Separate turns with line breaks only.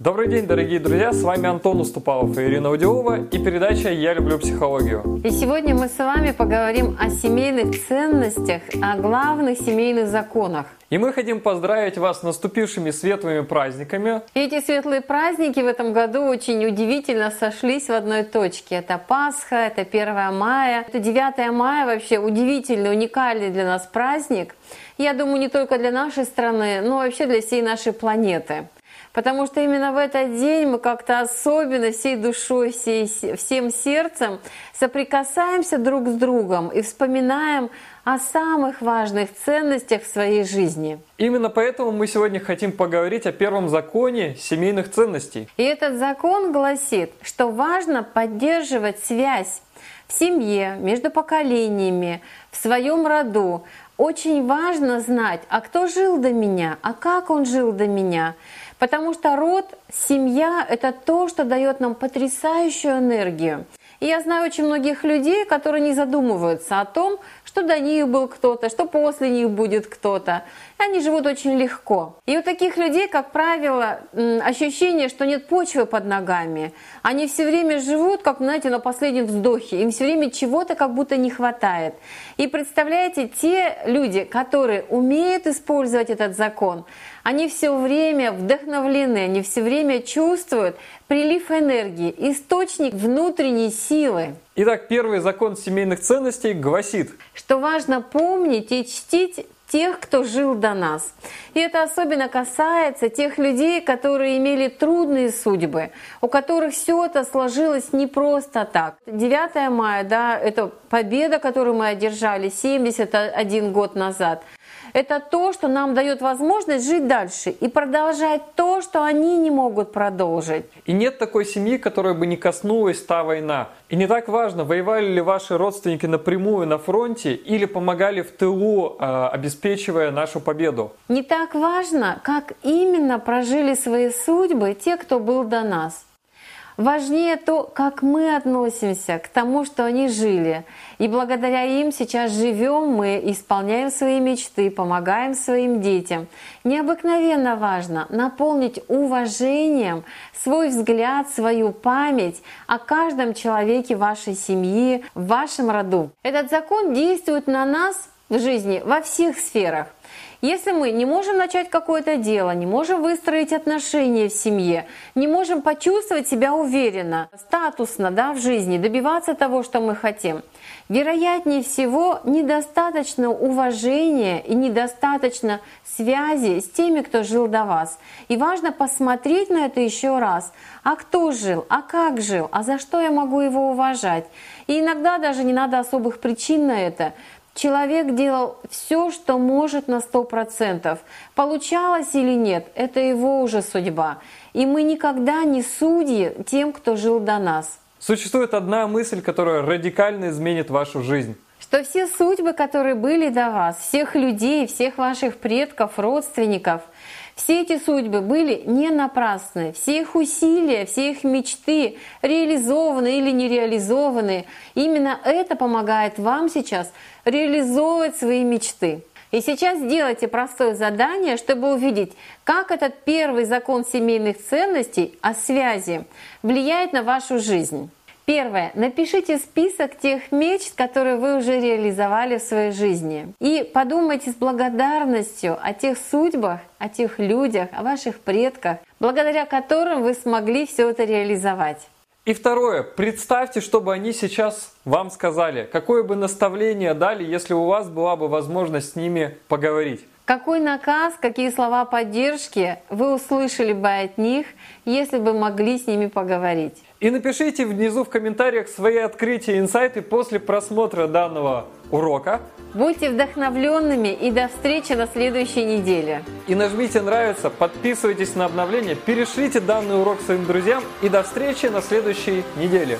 Добрый день, дорогие друзья! С вами Антон Уступалов и Ирина Удилова и передача «Я люблю психологию».
И сегодня мы с вами поговорим о семейных ценностях, о главных семейных законах.
И мы хотим поздравить вас с наступившими светлыми праздниками.
И эти светлые праздники в этом году очень удивительно сошлись в одной точке. Это Пасха, это 1 мая. Это 9 мая вообще удивительный, уникальный для нас праздник. Я думаю, не только для нашей страны, но вообще для всей нашей планеты. Потому что именно в этот день мы как-то особенно всей душой, всей, всем сердцем соприкасаемся друг с другом и вспоминаем о самых важных ценностях в своей жизни.
Именно поэтому мы сегодня хотим поговорить о первом законе семейных ценностей.
И этот закон гласит, что важно поддерживать связь в семье, между поколениями, в своем роду. Очень важно знать, а кто жил до меня, а как он жил до меня. Потому что род, семья — это то, что дает нам потрясающую энергию. И я знаю очень многих людей, которые не задумываются о том, что до них был кто-то, что после них будет кто-то. Они живут очень легко. И у таких людей, как правило, ощущение, что нет почвы под ногами. Они все время живут, как, знаете, на последнем вздохе. Им все время чего-то как будто не хватает. И представляете, те люди, которые умеют использовать этот закон, они все время вдохновлены, они все время чувствуют прилив энергии, источник внутренней силы.
Итак, первый закон семейных ценностей гласит,
что важно помнить и чтить тех, кто жил до нас. И это особенно касается тех людей, которые имели трудные судьбы, у которых все это сложилось не просто так. 9 мая, да, это победа, которую мы одержали 71 год назад это то, что нам дает возможность жить дальше и продолжать то, что они не могут продолжить.
И нет такой семьи, которая бы не коснулась та война. И не так важно, воевали ли ваши родственники напрямую на фронте или помогали в тылу, а, обеспечивая нашу победу.
Не так важно, как именно прожили свои судьбы те, кто был до нас. Важнее то, как мы относимся к тому, что они жили. И благодаря им сейчас живем мы, исполняем свои мечты, помогаем своим детям. Необыкновенно важно наполнить уважением свой взгляд, свою память о каждом человеке вашей семьи, в вашем роду. Этот закон действует на нас в жизни во всех сферах. Если мы не можем начать какое-то дело, не можем выстроить отношения в семье, не можем почувствовать себя уверенно, статусно да, в жизни, добиваться того, что мы хотим, вероятнее всего недостаточно уважения и недостаточно связи с теми, кто жил до вас. И важно посмотреть на это еще раз. А кто жил? А как жил? А за что я могу его уважать? И иногда даже не надо особых причин на это. Человек делал все, что может на сто процентов. Получалось или нет, это его уже судьба. И мы никогда не судьи тем, кто жил до нас.
Существует одна мысль, которая радикально изменит вашу жизнь
что все судьбы, которые были до вас, всех людей, всех ваших предков, родственников, все эти судьбы были не напрасны. Все их усилия, все их мечты реализованы или не реализованы. Именно это помогает вам сейчас реализовывать свои мечты. И сейчас сделайте простое задание, чтобы увидеть, как этот первый закон семейных ценностей о связи влияет на вашу жизнь. Первое. Напишите список тех мечт, которые вы уже реализовали в своей жизни. И подумайте с благодарностью о тех судьбах, о тех людях, о ваших предках, благодаря которым вы смогли все это реализовать.
И второе, представьте, что бы они сейчас вам сказали, какое бы наставление дали, если у вас была бы возможность с ними поговорить.
Какой наказ, какие слова поддержки вы услышали бы от них, если бы могли с ними поговорить?
И напишите внизу в комментариях свои открытия, инсайты после просмотра данного урока.
Будьте вдохновленными и до встречи на следующей неделе.
И нажмите нравится, подписывайтесь на обновления, перешлите данный урок своим друзьям и до встречи на следующей неделе.